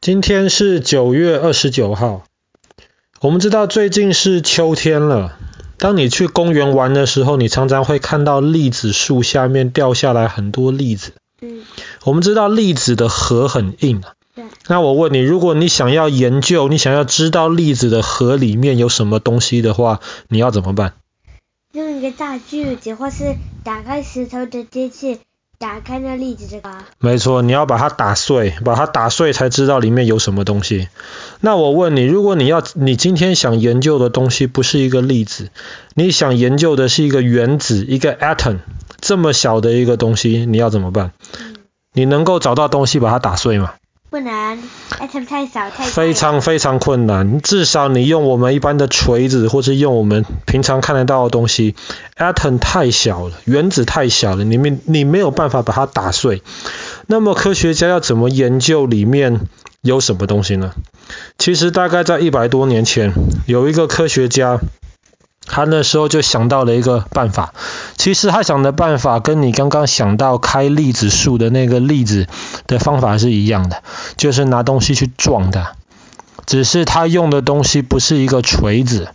今天是九月二十九号。我们知道最近是秋天了。当你去公园玩的时候，你常常会看到栗子树下面掉下来很多栗子。嗯。我们知道栗子的核很硬啊。对。那我问你，如果你想要研究，你想要知道栗子的核里面有什么东西的话，你要怎么办？用一个大锯子，或是打开石头的机器。打开那栗子这个，没错，你要把它打碎，把它打碎才知道里面有什么东西。那我问你，如果你要，你今天想研究的东西不是一个粒子，你想研究的是一个原子，一个 atom，这么小的一个东西，你要怎么办？嗯，你能够找到东西把它打碎吗？不能，atom 太小太非常非常困难。至少你用我们一般的锤子，或是用我们平常看得到的东西，atom 太小了，原子太小了，你没你没有办法把它打碎。那么科学家要怎么研究里面有什么东西呢？其实大概在一百多年前，有一个科学家。他那时候就想到了一个办法，其实他想的办法跟你刚刚想到开粒子树的那个栗子的方法是一样的，就是拿东西去撞它。只是他用的东西不是一个锤子，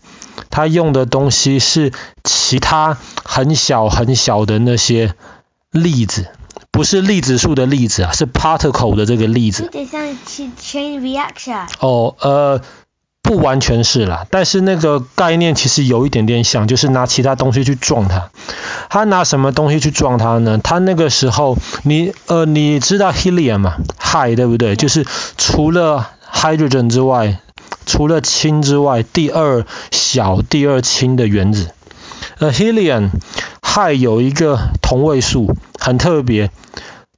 他用的东西是其他很小很小的那些粒子，不是粒子树的粒子啊，是 particle 的这个粒子。有点像 chain reaction。哦，呃。不完全是啦，但是那个概念其实有一点点像，就是拿其他东西去撞它。他拿什么东西去撞它呢？他那个时候，你呃，你知道 helium 吗？氦对不对？就是除了 hydrogen 之外，除了氢之外，第二小、第二轻的原子。呃，helium 氦有一个同位素，很特别。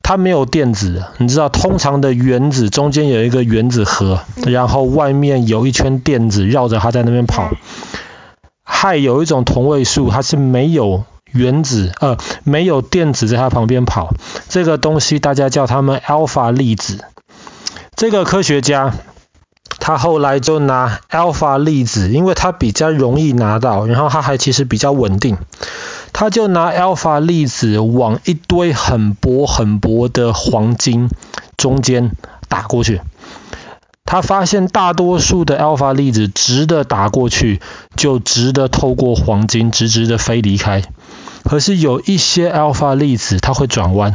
它没有电子，你知道，通常的原子中间有一个原子核，然后外面有一圈电子绕着它在那边跑。氦有一种同位素，它是没有原子，呃，没有电子在它旁边跑。这个东西大家叫它们 alpha 粒子。这个科学家他后来就拿 alpha 粒子，因为它比较容易拿到，然后它还其实比较稳定。他就拿 alpha 粒子往一堆很薄很薄的黄金中间打过去，他发现大多数的 alpha 粒子直的打过去就直的透过黄金直直的飞离开，可是有一些 alpha 粒子它会转弯，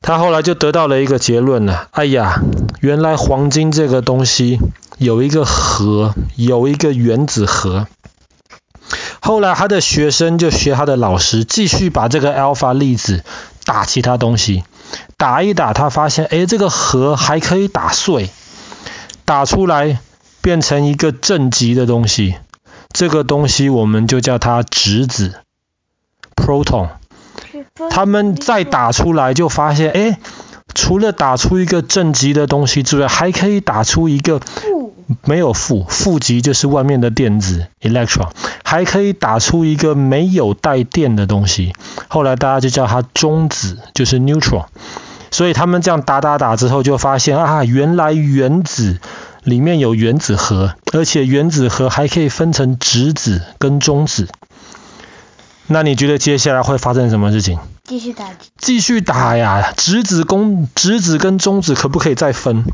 他后来就得到了一个结论了，哎呀，原来黄金这个东西有一个核，有一个原子核。后来他的学生就学他的老师，继续把这个 alpha 粒子打其他东西，打一打，他发现，哎，这个核还可以打碎，打出来变成一个正极的东西，这个东西我们就叫它质子 proton。他们再打出来就发现，哎，除了打出一个正极的东西之外，还可以打出一个没有负，负极就是外面的电子 electron。还可以打出一个没有带电的东西，后来大家就叫它中子，就是 neutron。所以他们这样打打打之后，就发现啊，原来原子里面有原子核，而且原子核还可以分成质子跟中子。那你觉得接下来会发生什么事情？继续打。继续打呀！质子公质子跟中子可不可以再分？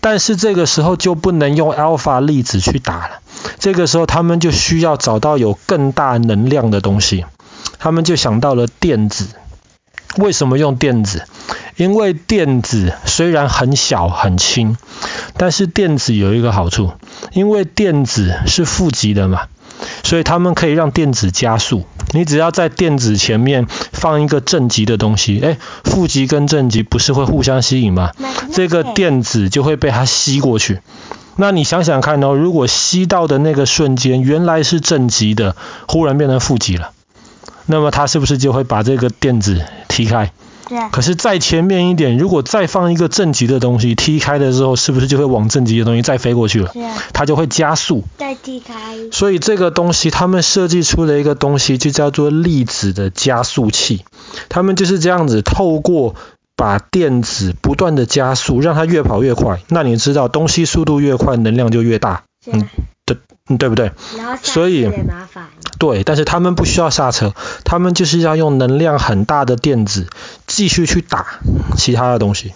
但是这个时候就不能用 alpha 粒子去打了。这个时候，他们就需要找到有更大能量的东西，他们就想到了电子。为什么用电子？因为电子虽然很小很轻，但是电子有一个好处，因为电子是负极的嘛，所以他们可以让电子加速。你只要在电子前面放一个正极的东西，哎，负极跟正极不是会互相吸引吗？这个电子就会被它吸过去。那你想想看哦，如果吸到的那个瞬间原来是正极的，忽然变成负极了，那么它是不是就会把这个电子踢开？对。可是再前面一点，如果再放一个正极的东西，踢开的时候，是不是就会往正极的东西再飞过去了？它就会加速。再踢开。所以这个东西，他们设计出了一个东西，就叫做粒子的加速器。他们就是这样子透过。把电子不断的加速，让它越跑越快。那你知道，东西速度越快，能量就越大。嗯，对，不对？所以。对，但是他们不需要刹车，他们就是要用能量很大的电子继续去打其他的东西。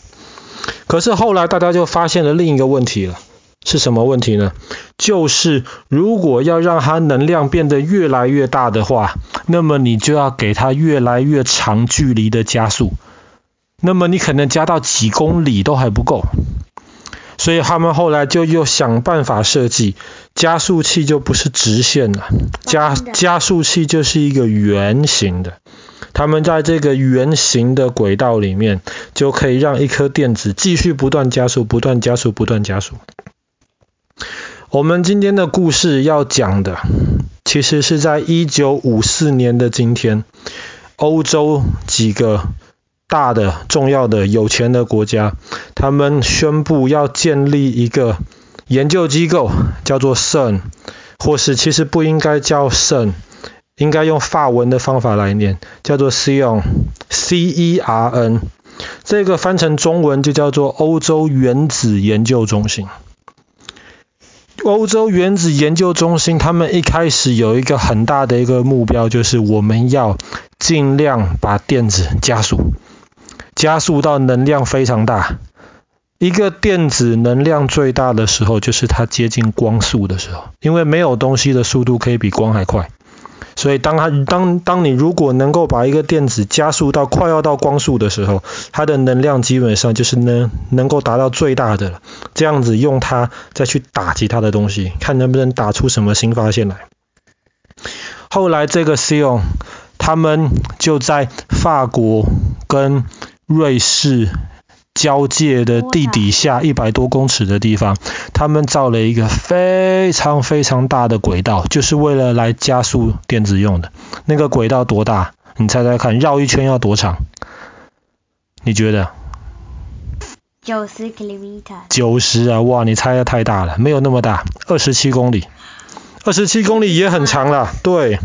可是后来大家就发现了另一个问题了，是什么问题呢？就是如果要让它能量变得越来越大的话，那么你就要给它越来越长距离的加速。那么你可能加到几公里都还不够。所以他们后来就又想办法设计加速器，就不是直线了，加加速器就是一个圆形的。他们在这个圆形的轨道里面，就可以让一颗电子继续不断加速、不断加速、不断加速。我们今天的故事要讲的，其实是在一九五四年的今天，欧洲几个。大的、重要的、有钱的国家，他们宣布要建立一个研究机构，叫做 CERN，或是其实不应该叫 CERN，应该用法文的方法来念，叫做 CERN，C-E-R-N，这个翻成中文就叫做欧洲原子研究中心。欧洲原子研究中心，他们一开始有一个很大的一个目标，就是我们要尽量把电子加速。加速到能量非常大，一个电子能量最大的时候，就是它接近光速的时候，因为没有东西的速度可以比光还快，所以当它当当你如果能够把一个电子加速到快要到光速的时候，它的能量基本上就是能能够达到最大的了，这样子用它再去打其他的东西，看能不能打出什么新发现来。后来这个 CERN 他们就在法国跟瑞士交界的地底下一百多公尺的地方，他们造了一个非常非常大的轨道，就是为了来加速电子用的。那个轨道多大？你猜猜看，绕一圈要多长？你觉得？九十公里。九十啊！哇，你猜的太大了，没有那么大，二十七公里。二十七公里也很长了，对。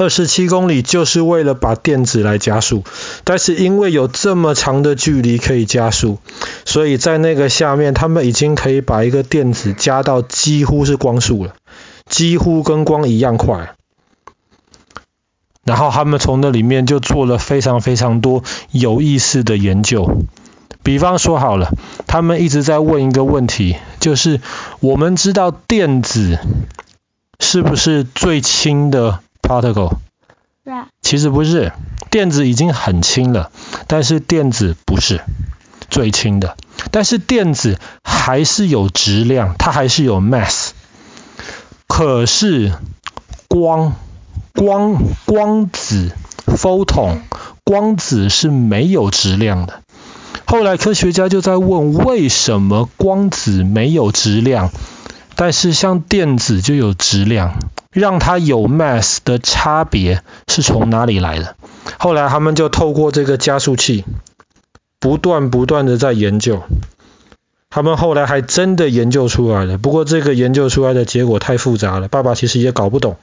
二十七公里就是为了把电子来加速，但是因为有这么长的距离可以加速，所以在那个下面，他们已经可以把一个电子加到几乎是光速了，几乎跟光一样快。然后他们从那里面就做了非常非常多有意思的研究，比方说好了，他们一直在问一个问题，就是我们知道电子是不是最轻的？Particle，其实不是，电子已经很轻了，但是电子不是最轻的，但是电子还是有质量，它还是有 mass。可是光光光子 photon 光子是没有质量的。后来科学家就在问，为什么光子没有质量，但是像电子就有质量？让它有 mass 的差别是从哪里来的？后来他们就透过这个加速器，不断不断的在研究。他们后来还真的研究出来了，不过这个研究出来的结果太复杂了，爸爸其实也搞不懂。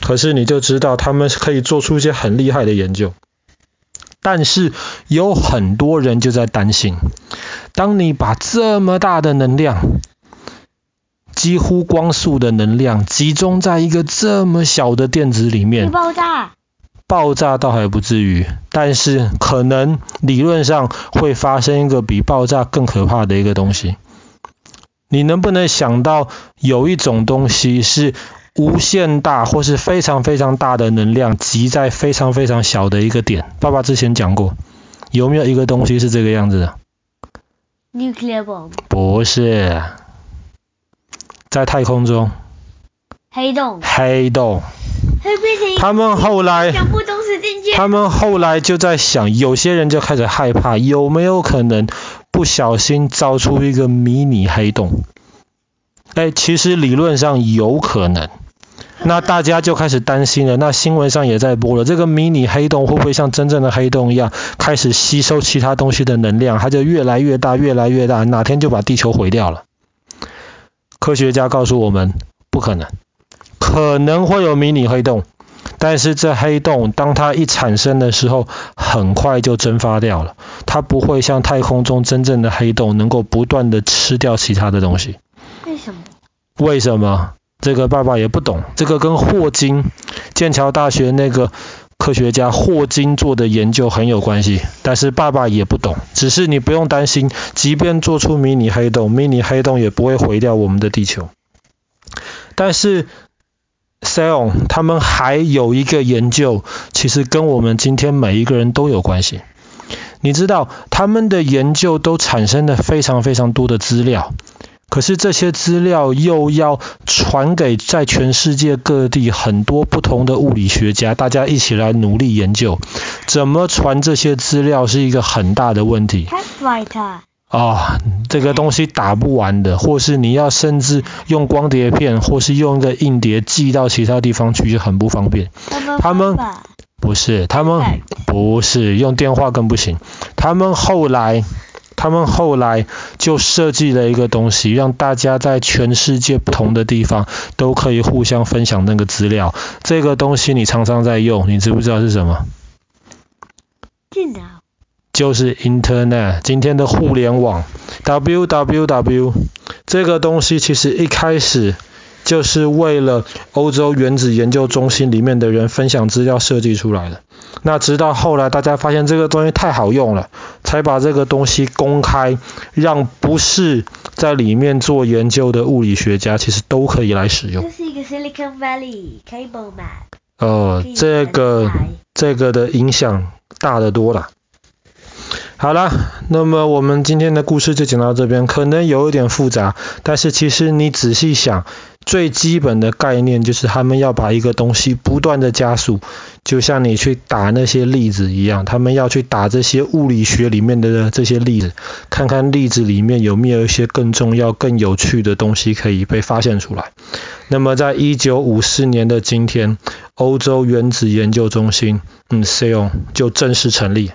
可是你就知道他们可以做出一些很厉害的研究。但是有很多人就在担心，当你把这么大的能量，几乎光速的能量集中在一个这么小的电子里面，爆炸？爆炸倒还不至于，但是可能理论上会发生一个比爆炸更可怕的一个东西。你能不能想到有一种东西是无限大或是非常非常大的能量集在非常非常小的一个点？爸爸之前讲过，有没有一个东西是这个样子的？Nuclear bomb？不是。在太空中，黑洞，黑洞，他们后来，他们后来就在想，有些人就开始害怕，有没有可能不小心造出一个迷你黑洞？哎，其实理论上有可能，那大家就开始担心了。那新闻上也在播了，这个迷你黑洞会不会像真正的黑洞一样，开始吸收其他东西的能量，它就越来越大，越来越大，哪天就把地球毁掉了？科学家告诉我们，不可能，可能会有迷你黑洞，但是这黑洞当它一产生的时候，很快就蒸发掉了。它不会像太空中真正的黑洞，能够不断的吃掉其他的东西。为什么？为什么？这个爸爸也不懂。这个跟霍金，剑桥大学那个科学家霍金做的研究很有关系，但是爸爸也不懂。只是你不用担心，即便做出迷你黑洞，迷你黑洞也不会毁掉我们的地球。但是 Cern 他们还有一个研究，其实跟我们今天每一个人都有关系。你知道，他们的研究都产生了非常非常多的资料。可是这些资料又要传给在全世界各地很多不同的物理学家，大家一起来努力研究，怎么传这些资料是一个很大的问题。哦，这个东西打不完的，或是你要甚至用光碟片，或是用一个硬碟寄到其他地方去就很不方便。他们不是，他们不是用电话更不行。他们后来。他们后来就设计了一个东西，让大家在全世界不同的地方都可以互相分享那个资料。这个东西你常常在用，你知不知道是什么？电脑。就是 Internet，今天的互联网。www 这个东西其实一开始就是为了欧洲原子研究中心里面的人分享资料设计出来的。那直到后来大家发现这个东西太好用了，才把这个东西公开，让不是在里面做研究的物理学家其实都可以来使用。这是一个 Silicon Valley Cable。哦，这个这个的影响大得多了。好了，那么我们今天的故事就讲到这边，可能有一点复杂，但是其实你仔细想，最基本的概念就是他们要把一个东西不断的加速，就像你去打那些粒子一样，他们要去打这些物理学里面的这些粒子，看看粒子里面有没有一些更重要、更有趣的东西可以被发现出来。那么在一九五四年的今天，欧洲原子研究中心，嗯，CERN 就正式成立。